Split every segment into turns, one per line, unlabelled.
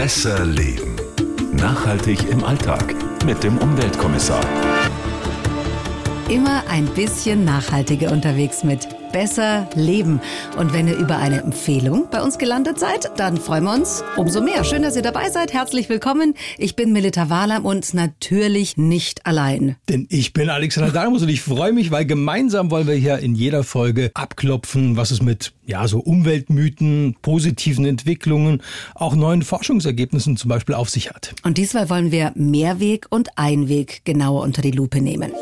Besser leben. Nachhaltig im Alltag mit dem Umweltkommissar.
Immer ein bisschen nachhaltiger unterwegs mit besser leben. Und wenn ihr über eine Empfehlung bei uns gelandet seid, dann freuen wir uns umso mehr. Schön, dass ihr dabei seid. Herzlich willkommen. Ich bin Melita Wahler und natürlich nicht allein.
Denn ich bin Alexander Dalmus und ich freue mich, weil gemeinsam wollen wir hier in jeder Folge abklopfen, was es mit ja, so Umweltmythen, positiven Entwicklungen, auch neuen Forschungsergebnissen zum Beispiel auf sich hat.
Und diesmal wollen wir Mehrweg und Einweg genauer unter die Lupe nehmen.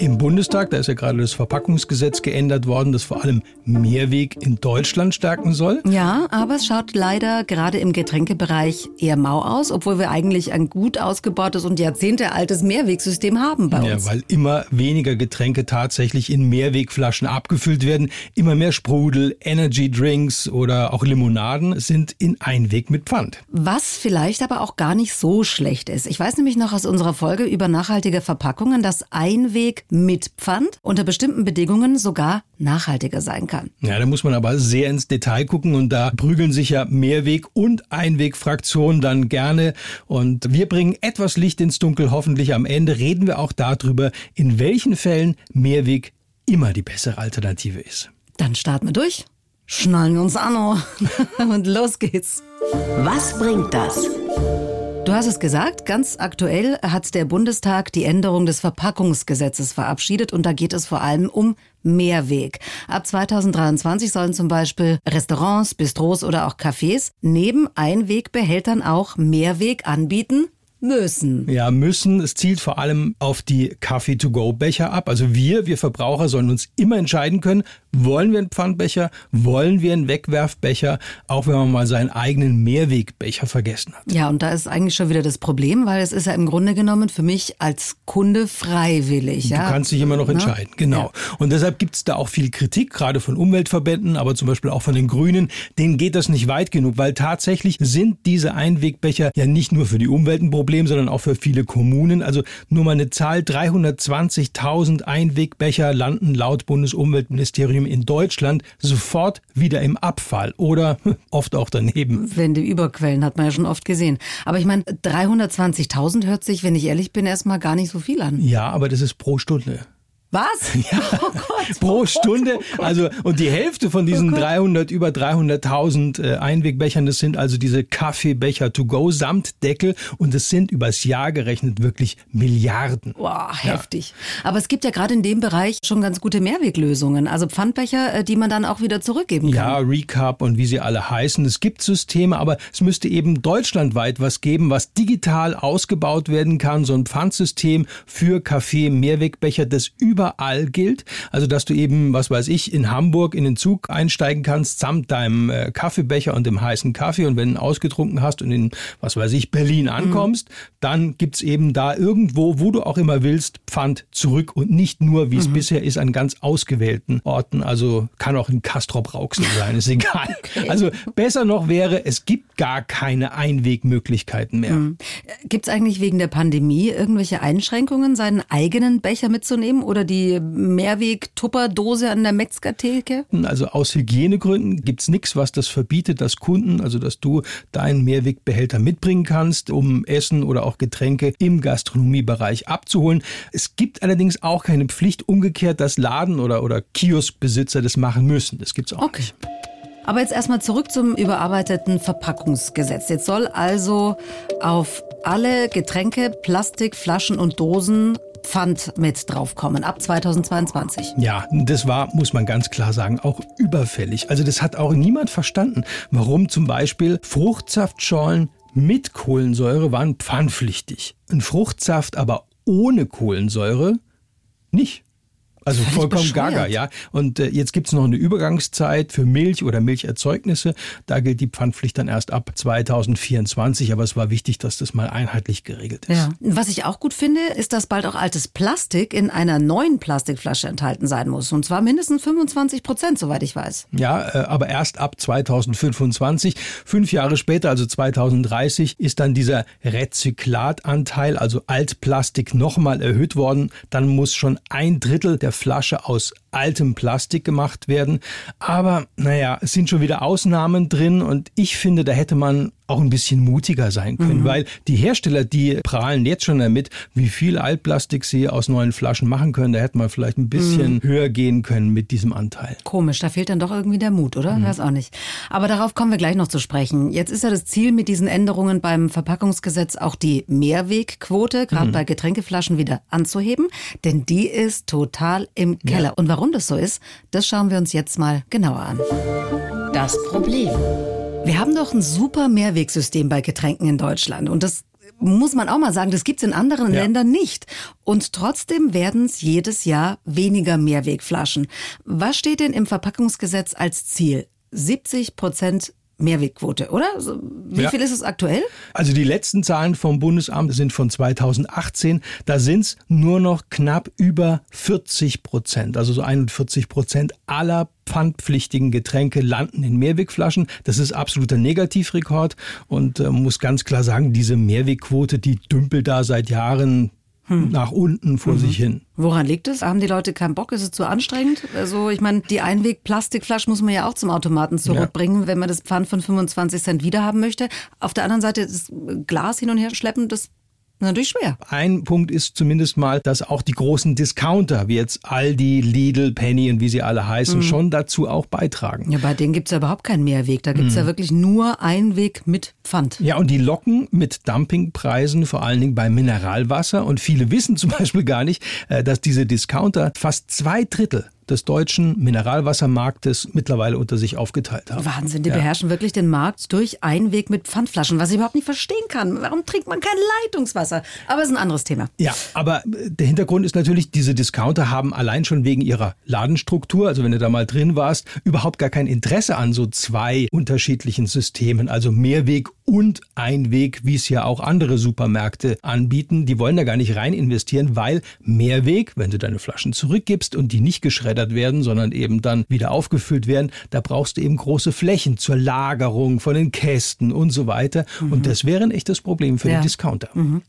Im Bundestag, da ist ja gerade das Verpackungsgesetz geändert worden, das vor allem Mehrweg in Deutschland stärken soll.
Ja, aber es schaut leider gerade im Getränkebereich eher mau aus, obwohl wir eigentlich ein gut ausgebautes und jahrzehntealtes Mehrwegsystem haben bei uns.
Ja, weil immer weniger Getränke tatsächlich in Mehrwegflaschen abgefüllt werden. Immer mehr Sprudel, Energy Drinks oder auch Limonaden sind in Einweg mit Pfand.
Was vielleicht aber auch gar nicht so schlecht ist. Ich weiß nämlich noch aus unserer Folge über nachhaltige Verpackungen, dass Einweg mit Pfand unter bestimmten Bedingungen sogar nachhaltiger sein kann.
Ja, da muss man aber sehr ins Detail gucken und da prügeln sich ja Mehrweg- und Einwegfraktionen dann gerne. Und wir bringen etwas Licht ins Dunkel. Hoffentlich am Ende reden wir auch darüber, in welchen Fällen Mehrweg immer die bessere Alternative ist.
Dann starten wir durch, schnallen wir uns an oh. und los geht's.
Was bringt das?
Du hast es gesagt, ganz aktuell hat der Bundestag die Änderung des Verpackungsgesetzes verabschiedet und da geht es vor allem um Mehrweg. Ab 2023 sollen zum Beispiel Restaurants, Bistros oder auch Cafés neben Einwegbehältern auch Mehrweg anbieten müssen.
Ja, müssen. Es zielt vor allem auf die Kaffee-to-go-Becher ab. Also wir, wir Verbraucher sollen uns immer entscheiden können, wollen wir einen Pfandbecher, wollen wir einen Wegwerfbecher, auch wenn man mal seinen eigenen Mehrwegbecher vergessen hat.
Ja, und da ist eigentlich schon wieder das Problem, weil es ist ja im Grunde genommen für mich als Kunde freiwillig.
Ja? Du kannst dich immer noch Na? entscheiden, genau. Ja. Und deshalb gibt es da auch viel Kritik, gerade von Umweltverbänden, aber zum Beispiel auch von den Grünen. Denen geht das nicht weit genug, weil tatsächlich sind diese Einwegbecher ja nicht nur für die Umwelt ein Problem, Problem, sondern auch für viele Kommunen. Also nur mal eine Zahl, 320.000 Einwegbecher landen laut Bundesumweltministerium in Deutschland sofort wieder im Abfall oder oft auch daneben.
Wenn die Überquellen hat man ja schon oft gesehen. Aber ich meine, 320.000 hört sich, wenn ich ehrlich bin, erstmal gar nicht so viel an.
Ja, aber das ist pro Stunde.
Was?
Ja, oh Gott, pro oh Stunde. Gott, oh also und die Hälfte von diesen 300 über 300.000 äh, Einwegbechern, das sind also diese Kaffeebecher to go samt Deckel und es sind übers Jahr gerechnet wirklich Milliarden.
Wow, heftig. Ja. Aber es gibt ja gerade in dem Bereich schon ganz gute Mehrweglösungen, also Pfandbecher, äh, die man dann auch wieder zurückgeben kann.
Ja, Recap und wie sie alle heißen. Es gibt Systeme, aber es müsste eben deutschlandweit was geben, was digital ausgebaut werden kann, so ein Pfandsystem für Kaffee Mehrwegbecher, das über überall gilt. Also, dass du eben, was weiß ich, in Hamburg in den Zug einsteigen kannst, samt deinem äh, Kaffeebecher und dem heißen Kaffee. Und wenn du ausgetrunken hast und in, was weiß ich, Berlin mhm. ankommst, mhm. dann gibt's eben da irgendwo, wo du auch immer willst, Pfand zurück und nicht nur, wie es mhm. bisher ist, an ganz ausgewählten Orten. Also kann auch in Castrop Rauxel sein, ist egal. Okay. Also besser noch wäre, es gibt gar keine Einwegmöglichkeiten mehr. Mhm.
Gibt's eigentlich wegen der Pandemie irgendwelche Einschränkungen, seinen eigenen Becher mitzunehmen oder die Mehrweg-Tupperdose an der Metzgertheke?
Also aus Hygienegründen gibt es nichts, was das verbietet, dass Kunden, also dass du deinen Mehrwegbehälter mitbringen kannst, um Essen oder auch Getränke im Gastronomiebereich abzuholen. Es gibt allerdings auch keine Pflicht umgekehrt, dass Laden- oder, oder Kioskbesitzer das machen müssen. Das gibt es auch okay. nicht.
Aber jetzt erstmal zurück zum überarbeiteten Verpackungsgesetz. Jetzt soll also auf alle Getränke, Plastik, Flaschen und Dosen Pfand mit draufkommen ab 2022.
Ja, das war, muss man ganz klar sagen, auch überfällig. Also das hat auch niemand verstanden, warum zum Beispiel Fruchtsaftschorlen mit Kohlensäure waren pfandpflichtig. Ein Fruchtsaft aber ohne Kohlensäure nicht. Also vollkommen gaga, ja. Und äh, jetzt gibt's noch eine Übergangszeit für Milch oder Milcherzeugnisse. Da gilt die Pfandpflicht dann erst ab 2024. Aber es war wichtig, dass das mal einheitlich geregelt ist. Ja.
Was ich auch gut finde, ist, dass bald auch altes Plastik in einer neuen Plastikflasche enthalten sein muss. Und zwar mindestens 25 Prozent, soweit ich weiß.
Ja, äh, aber erst ab 2025. Fünf Jahre später, also 2030, ist dann dieser Rezyklatanteil, also Altplastik, nochmal erhöht worden. Dann muss schon ein Drittel der Flasche aus altem Plastik gemacht werden. Aber naja, es sind schon wieder Ausnahmen drin und ich finde, da hätte man auch ein bisschen mutiger sein können, mhm. weil die Hersteller, die prahlen jetzt schon damit, wie viel Altplastik sie aus neuen Flaschen machen können. Da hätte man vielleicht ein bisschen mhm. höher gehen können mit diesem Anteil.
Komisch, da fehlt dann doch irgendwie der Mut, oder? Mhm. Weiß auch nicht. Aber darauf kommen wir gleich noch zu sprechen. Jetzt ist ja das Ziel mit diesen Änderungen beim Verpackungsgesetz auch die Mehrwegquote, gerade mhm. bei Getränkeflaschen, wieder anzuheben, denn die ist total im Keller. Ja. Und warum das so ist, das schauen wir uns jetzt mal genauer an.
Das Problem.
Wir haben doch ein super Mehrwegsystem bei Getränken in Deutschland und das muss man auch mal sagen, das gibt's in anderen ja. Ländern nicht. Und trotzdem werden es jedes Jahr weniger Mehrwegflaschen. Was steht denn im Verpackungsgesetz als Ziel? 70 Prozent Mehrwegquote, oder? Wie ja. viel ist es aktuell?
Also die letzten Zahlen vom Bundesamt sind von 2018. Da sind es nur noch knapp über 40 Prozent. Also so 41 Prozent aller pfandpflichtigen Getränke landen in Mehrwegflaschen. Das ist absoluter Negativrekord und äh, muss ganz klar sagen, diese Mehrwegquote, die dümpelt da seit Jahren hm. nach unten vor mhm. sich hin.
Woran liegt es? Haben die Leute keinen Bock? Ist es zu anstrengend? Also ich meine, die Einweg-Plastikflasche muss man ja auch zum Automaten zurückbringen, ja. wenn man das Pfand von 25 Cent wiederhaben möchte. Auf der anderen Seite das Glas hin und her schleppen, das natürlich schwer.
Ein Punkt ist zumindest mal, dass auch die großen Discounter, wie jetzt Aldi, Lidl, Penny und wie sie alle heißen, mhm. schon dazu auch beitragen.
Ja, bei denen gibt's ja überhaupt keinen Mehrweg. Da gibt's mhm. ja wirklich nur Einweg mit Pfand.
Ja, und die locken mit Dumpingpreisen, vor allen Dingen bei Mineralwasser. Und viele wissen zum Beispiel gar nicht, äh, dass diese Discounter fast zwei Drittel des deutschen Mineralwassermarktes mittlerweile unter sich aufgeteilt haben.
Wahnsinn, die ja. beherrschen wirklich den Markt durch Einweg mit Pfandflaschen, was ich überhaupt nicht verstehen kann. Warum trinkt man kein Leitungswasser? Aber es ist ein anderes Thema.
Ja, aber der Hintergrund ist natürlich, diese Discounter haben allein schon wegen ihrer Ladenstruktur, also wenn du da mal drin warst, überhaupt gar kein Interesse an so zwei unterschiedlichen Systemen, also Mehrweg und Einweg, wie es ja auch andere Supermärkte anbieten. Die wollen da gar nicht rein investieren, weil Mehrweg, wenn du deine Flaschen zurückgibst und die nicht geschreddert geschreddert werden, sondern eben dann wieder aufgefüllt werden. Da brauchst du eben große Flächen zur Lagerung von den Kästen und so weiter. Mhm. Und das wäre ein echtes Problem für ja. den Discounter. Mhm.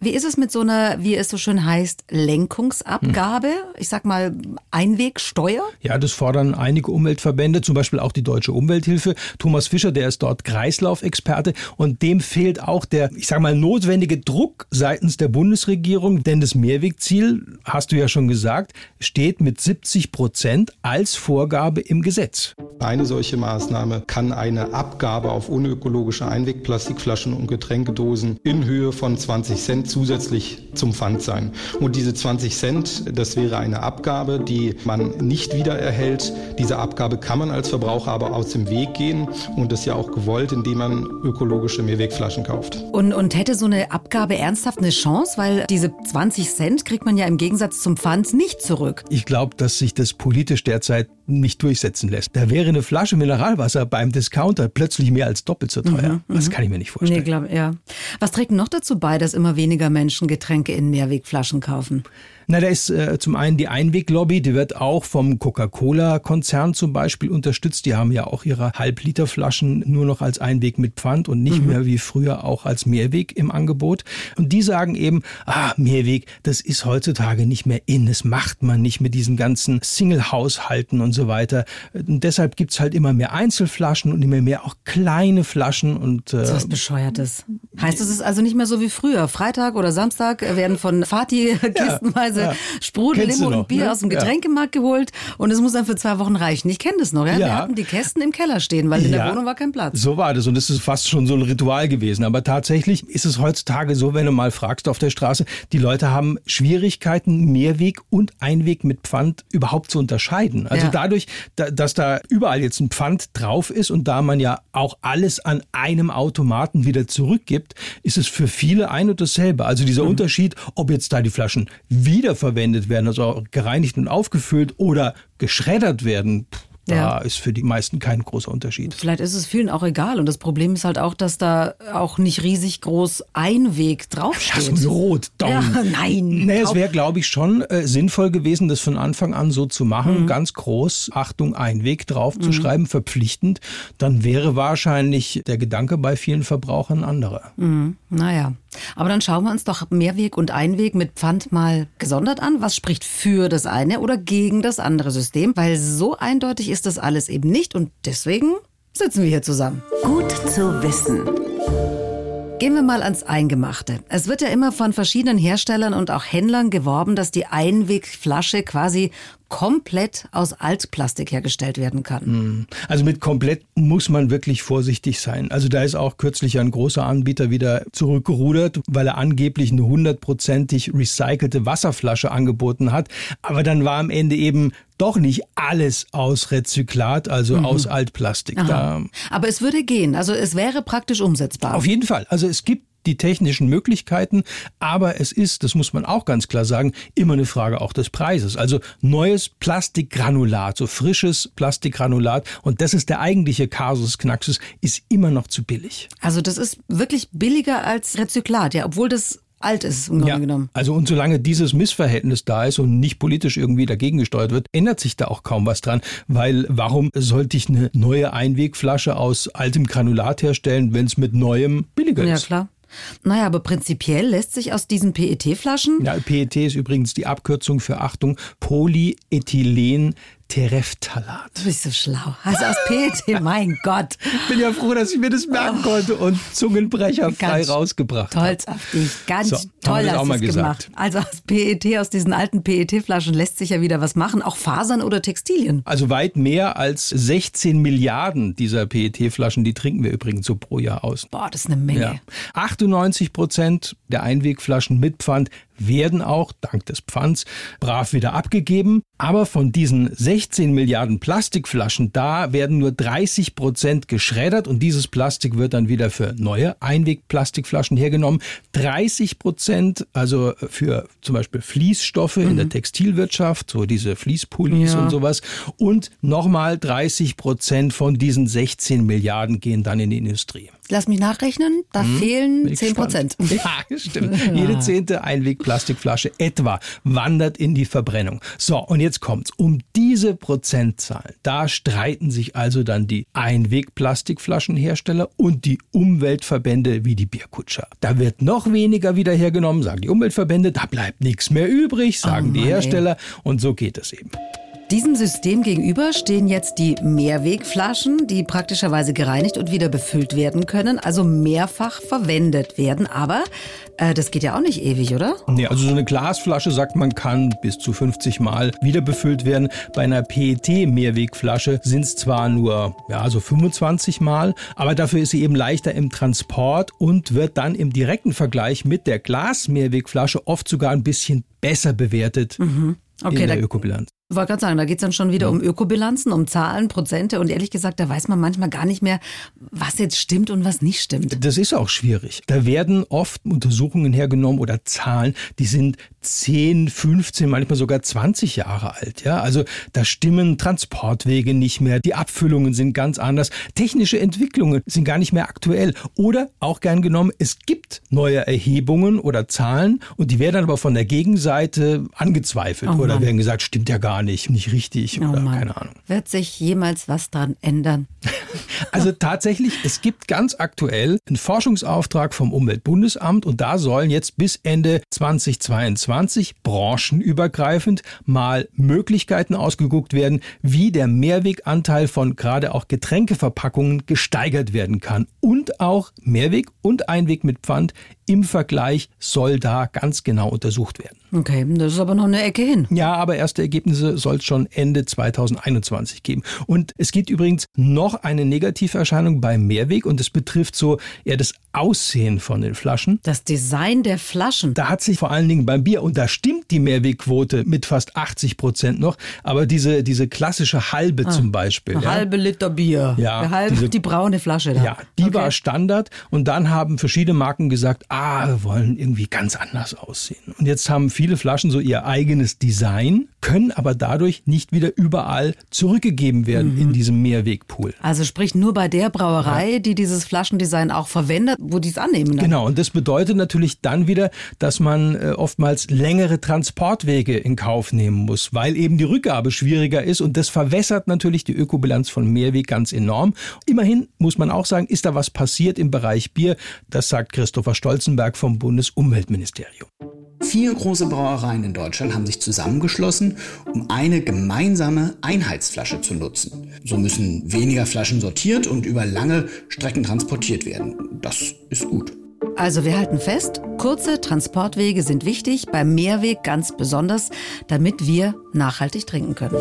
Wie ist es mit so einer, wie es so schön heißt, Lenkungsabgabe? Mhm. Ich sag mal Einwegsteuer?
Ja, das fordern einige Umweltverbände, zum Beispiel auch die Deutsche Umwelthilfe. Thomas Fischer, der ist dort Kreislaufexperte und dem fehlt auch der, ich sag mal, notwendige Druck seitens der Bundesregierung, denn das Mehrwegziel, hast du ja schon gesagt, steht mit 70 Prozent als Vorgabe im Gesetz.
Eine solche Maßnahme kann eine Abgabe auf unökologische Einwegplastikflaschen und Getränkedosen in Höhe von 20 Cent zusätzlich zum Pfand sein. Und diese 20 Cent, das wäre eine Abgabe, die man nicht wieder erhält. Diese Abgabe kann man als Verbraucher aber aus dem Weg gehen und das ja auch gewollt, indem man ökologische Mehrwegflaschen kauft.
Und, und hätte so eine Abgabe ernsthaft eine Chance, weil diese 20 Cent kriegt man ja im Gegensatz zum Pfand nicht zurück.
Ich glaube, dass sich das politisch derzeit nicht durchsetzen lässt. Da wäre eine Flasche Mineralwasser beim Discounter plötzlich mehr als doppelt so teuer. Mhm, das mhm. kann ich mir nicht vorstellen. Nee,
glaub, ja. Was trägt noch dazu bei, dass immer weniger Menschen Getränke in Mehrwegflaschen kaufen?
Na, da ist äh, zum einen die Einweglobby, die wird auch vom Coca-Cola-Konzern zum Beispiel unterstützt. Die haben ja auch ihre Halbliterflaschen nur noch als Einweg mit Pfand und nicht mhm. mehr wie früher auch als Mehrweg im Angebot. Und die sagen eben, ah, Mehrweg, das ist heutzutage nicht mehr in. Das macht man nicht mit diesen ganzen Single-Haushalten und so weiter. Und deshalb gibt's halt immer mehr Einzelflaschen und immer mehr auch kleine Flaschen. Und,
äh, so was Bescheuertes. Heißt es ist also nicht mehr so wie früher. Freitag oder Samstag werden von Fatih kistenweise Flaschenweise ja. Sprudel, Limo und Bier ne? aus dem Getränkemarkt ja. geholt und es muss dann für zwei Wochen reichen. Ich kenne das noch. Ja? ja? Wir hatten die Kästen im Keller stehen, weil in der Wohnung war kein Platz.
So war das und das ist fast schon so ein Ritual gewesen. Aber tatsächlich ist es heutzutage so, wenn du mal fragst auf der Straße, die Leute haben Schwierigkeiten, Mehrweg und Einweg mit Pfand überhaupt zu unterscheiden. Also dadurch, dass da überall jetzt ein Pfand drauf ist und da man ja auch alles an einem Automaten wieder zurückgibt, ist es für viele ein und dasselbe. Also dieser mhm. Unterschied, ob jetzt da die Flaschen wieder wiederverwendet werden, also gereinigt und aufgefüllt oder geschreddert werden, da ja. ist für die meisten kein großer Unterschied.
Vielleicht ist es vielen auch egal. Und das Problem ist halt auch, dass da auch nicht riesig groß Einweg draufsteht.
Das rot, down. Ja,
nein.
Nee, es wäre, glaube ich, schon äh, sinnvoll gewesen, das von Anfang an so zu machen. Mhm. Ganz groß, Achtung, Einweg draufzuschreiben, mhm. verpflichtend. Dann wäre wahrscheinlich der Gedanke bei vielen Verbrauchern anderer.
Mhm. Naja. Aber dann schauen wir uns doch Mehrweg und Einweg mit Pfand mal gesondert an. Was spricht für das eine oder gegen das andere System? Weil so eindeutig ist das alles eben nicht und deswegen sitzen wir hier zusammen.
Gut zu wissen.
Gehen wir mal ans Eingemachte. Es wird ja immer von verschiedenen Herstellern und auch Händlern geworben, dass die Einwegflasche quasi komplett aus Altplastik hergestellt werden kann.
Also mit komplett muss man wirklich vorsichtig sein. Also da ist auch kürzlich ein großer Anbieter wieder zurückgerudert, weil er angeblich eine hundertprozentig recycelte Wasserflasche angeboten hat. Aber dann war am Ende eben doch nicht alles aus Rezyklat, also aus Altplastik. Da,
Aber es würde gehen. Also es wäre praktisch umsetzbar.
auf jeden Fall. Also es gibt die technischen Möglichkeiten, aber es ist, das muss man auch ganz klar sagen, immer eine Frage auch des Preises. Also neues Plastikgranulat, so frisches Plastikgranulat und das ist der eigentliche Kasus Knaxus, ist immer noch zu billig.
Also das ist wirklich billiger als Rezyklat, ja, obwohl das alt ist im Grunde genommen.
Also und solange dieses Missverhältnis da ist und nicht politisch irgendwie dagegen gesteuert wird, ändert sich da auch kaum was dran, weil warum sollte ich eine neue Einwegflasche aus altem Granulat herstellen, wenn es mit neuem billiger
Ja,
ist?
klar. Naja, aber prinzipiell lässt sich aus diesen PET-Flaschen
Ja, PET ist übrigens die Abkürzung für Achtung Polyethylen Tereftalat.
Du bist so schlau. Also aus PET, mein Gott.
Bin ja froh, dass ich mir das merken konnte und Zungenbrecher frei rausgebracht habe.
Stolz auf dich. Ganz
So,
toll hast du gemacht. Also aus PET, aus diesen alten PET-Flaschen lässt sich ja wieder was machen. Auch Fasern oder Textilien.
Also weit mehr als 16 Milliarden dieser PET-Flaschen, die trinken wir übrigens so pro Jahr aus.
Boah, das ist eine Menge.
Ja. 98 Prozent der Einwegflaschen mit Pfand werden auch, dank des Pfands, brav wieder abgegeben. Aber von diesen 16 Milliarden Plastikflaschen, da werden nur 30 Prozent geschreddert und dieses Plastik wird dann wieder für neue Einwegplastikflaschen hergenommen. 30 Prozent, also für zum Beispiel Fließstoffe in der Textilwirtschaft, so diese Fließpullis
Ja.
und sowas. Und nochmal 30 Prozent von diesen 16 Milliarden gehen dann in die Industrie.
Lass mich nachrechnen, da fehlen
Hm? Ich
10 Prozent.
Ja, stimmt. Jede zehnte Einwegplastikflasche etwa wandert in die Verbrennung. So, und jetzt kommt's. Um diese Prozentzahl, da streiten sich also dann die Einwegplastikflaschenhersteller und die Umweltverbände wie die Bierkutscher. Da wird noch weniger wieder hergenommen, sagen die Umweltverbände, da bleibt nichts mehr übrig, sagen
Oh
die. Hersteller. Und so geht es eben.
Diesem System gegenüber stehen jetzt die Mehrwegflaschen, die praktischerweise gereinigt und wieder befüllt werden können, also mehrfach verwendet werden. Aber äh, das geht ja auch nicht ewig, oder?
Nee, also so eine Glasflasche, sagt man, kann bis zu 50 Mal wieder befüllt werden. Bei einer PET-Mehrwegflasche sind es zwar nur ja, so 25 Mal, aber dafür ist sie eben leichter im Transport und wird dann im direkten Vergleich mit der Glas-Mehrwegflasche oft sogar ein bisschen besser bewertet
Okay,
in der Ökobilanz.
Ich wollte gerade sagen, da geht's dann schon wieder um Ökobilanzen, um Zahlen, Prozente und ehrlich gesagt, da weiß man manchmal gar nicht mehr, was jetzt stimmt und was nicht stimmt.
Das ist auch schwierig. Da werden oft Untersuchungen hergenommen oder Zahlen, die sind 10, 15, manchmal sogar 20 Jahre alt. Ja, also da stimmen Transportwege nicht mehr, die Abfüllungen sind ganz anders, technische Entwicklungen sind gar nicht mehr aktuell. Oder auch gern genommen, es gibt neue Erhebungen oder Zahlen und die werden dann aber von der Gegenseite angezweifelt
Oh
oder werden gesagt, stimmt ja gar nicht, nicht richtig
Oh
oder
Mann.
keine Ahnung.
Wird sich jemals was dran ändern?
Also tatsächlich, es gibt ganz aktuell einen Forschungsauftrag vom Umweltbundesamt und da sollen jetzt bis Ende 2022 branchenübergreifend mal Möglichkeiten ausgeguckt werden, wie der Mehrweganteil von gerade auch Getränkeverpackungen gesteigert werden kann. Und auch Mehrweg und Einweg mit Pfand im Vergleich soll da ganz genau untersucht werden.
Okay, das ist aber noch eine Ecke hin.
Ja, aber erste Ergebnisse soll es schon Ende 2021 geben. Und es gibt übrigens noch eine Negativerscheinung beim Mehrweg und es betrifft so eher das Aussehen von den Flaschen.
Das Design der Flaschen.
Da hat sich vor allen Dingen beim Bier, und da stimmt die Mehrwegquote mit fast 80 Prozent noch, aber diese, diese klassische halbe zum Beispiel. Ja,
halbe Liter Bier.
Ja,
halbe,
diese-
die braune Flasche da.
Ja, die
Okay.
war Standard und dann haben verschiedene Marken gesagt, ah, wir wollen irgendwie ganz anders aussehen. Und jetzt haben viele Flaschen so ihr eigenes Design, können aber dadurch nicht wieder überall zurückgegeben werden in diesem Mehrwegpool.
Also sprich nur bei der Brauerei, die dieses Flaschendesign auch verwendet, wo die es annehmen. Dann.
Genau, und das bedeutet natürlich dann wieder, dass man äh, oftmals längere Transportwege in Kauf nehmen muss, weil eben die Rückgabe schwieriger ist und das verwässert natürlich die Ökobilanz von Mehrweg ganz enorm. Immerhin muss man auch sagen, ist da was passiert im Bereich Bier. Das sagt Christopher Stolzenberg vom Bundesumweltministerium.
Vier große Brauereien in Deutschland haben sich zusammengeschlossen, um eine gemeinsame Einheitsflasche zu nutzen. So müssen weniger Flaschen sortiert und über lange Strecken transportiert werden. Das ist gut.
Also wir halten fest, kurze Transportwege sind wichtig, beim Mehrweg ganz besonders, damit wir nachhaltig trinken können.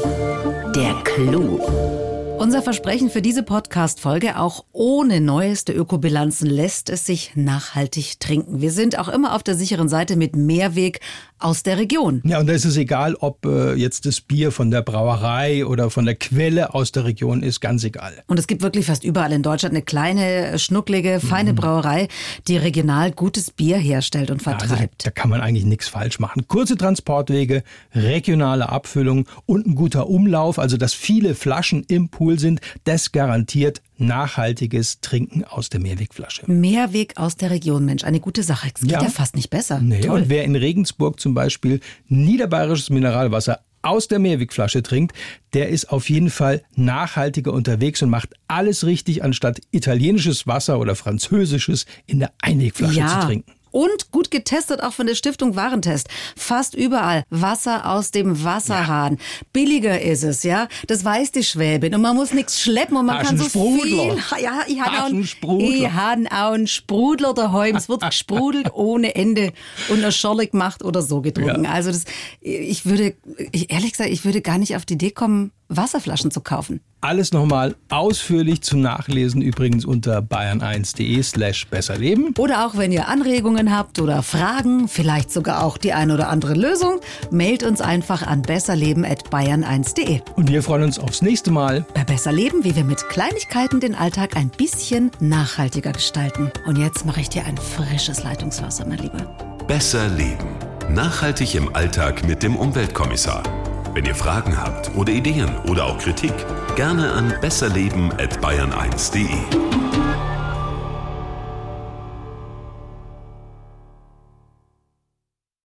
Der Clou.
Unser Versprechen für diese Podcast-Folge, auch ohne neueste Ökobilanzen lässt es sich nachhaltig trinken. Wir sind auch immer auf der sicheren Seite mit Mehrweg aus der Region.
Ja, und da ist es egal, ob äh, jetzt das Bier von der Brauerei oder von der Quelle aus der Region ist, ganz egal.
Und es gibt wirklich fast überall in Deutschland eine kleine, schnucklige, feine mhm. Brauerei, die regional gutes Bier herstellt und vertreibt. Ja, also
da, da kann man eigentlich nichts falsch machen. Kurze Transportwege, regionale Abfüllung und ein guter Umlauf, also dass viele Flaschen im Pool sind, das garantiert nachhaltiges Trinken aus der Mehrwegflasche.
Mehrweg aus der Region, Mensch, eine gute Sache. Es geht ja, ja fast nicht besser.
Nee, Toll. und wer in Regensburg zum Beispiel niederbayerisches Mineralwasser aus der Mehrwegflasche trinkt, der ist auf jeden Fall nachhaltiger unterwegs und macht alles richtig, anstatt italienisches Wasser oder französisches in der Einwegflasche
ja.
zu trinken.
Und gut getestet auch von der Stiftung Warentest. Fast überall Wasser aus dem Wasserhahn. Ja. Billiger ist es, ja. Das weiß die Schwäbin. Und man muss nichts schleppen und man kann so viel. Ja, ich habe auch, ich auch einen Sprudler daheim. Es wird gesprudelt ohne Ende und eine Scholle gemacht oder so getrunken. Ja. Also das, ich würde, ehrlich gesagt, ich würde gar nicht auf die Idee kommen, Wasserflaschen zu kaufen.
Alles nochmal ausführlich zum Nachlesen übrigens unter bayern1.de slash besserleben.
Oder auch wenn ihr Anregungen habt oder Fragen, vielleicht sogar auch die eine oder andere Lösung, mailt uns einfach an besserleben.bayern1.de.
Und wir freuen uns aufs nächste Mal.
Bei Besserleben, wie wir mit Kleinigkeiten den Alltag ein bisschen nachhaltiger gestalten. Und jetzt mache ich dir ein frisches Leitungswasser, mein Lieber.
Besser leben. Nachhaltig im Alltag mit dem Umweltkommissar. Wenn ihr Fragen habt oder Ideen oder auch Kritik, gerne an besserleben@bayern1.de.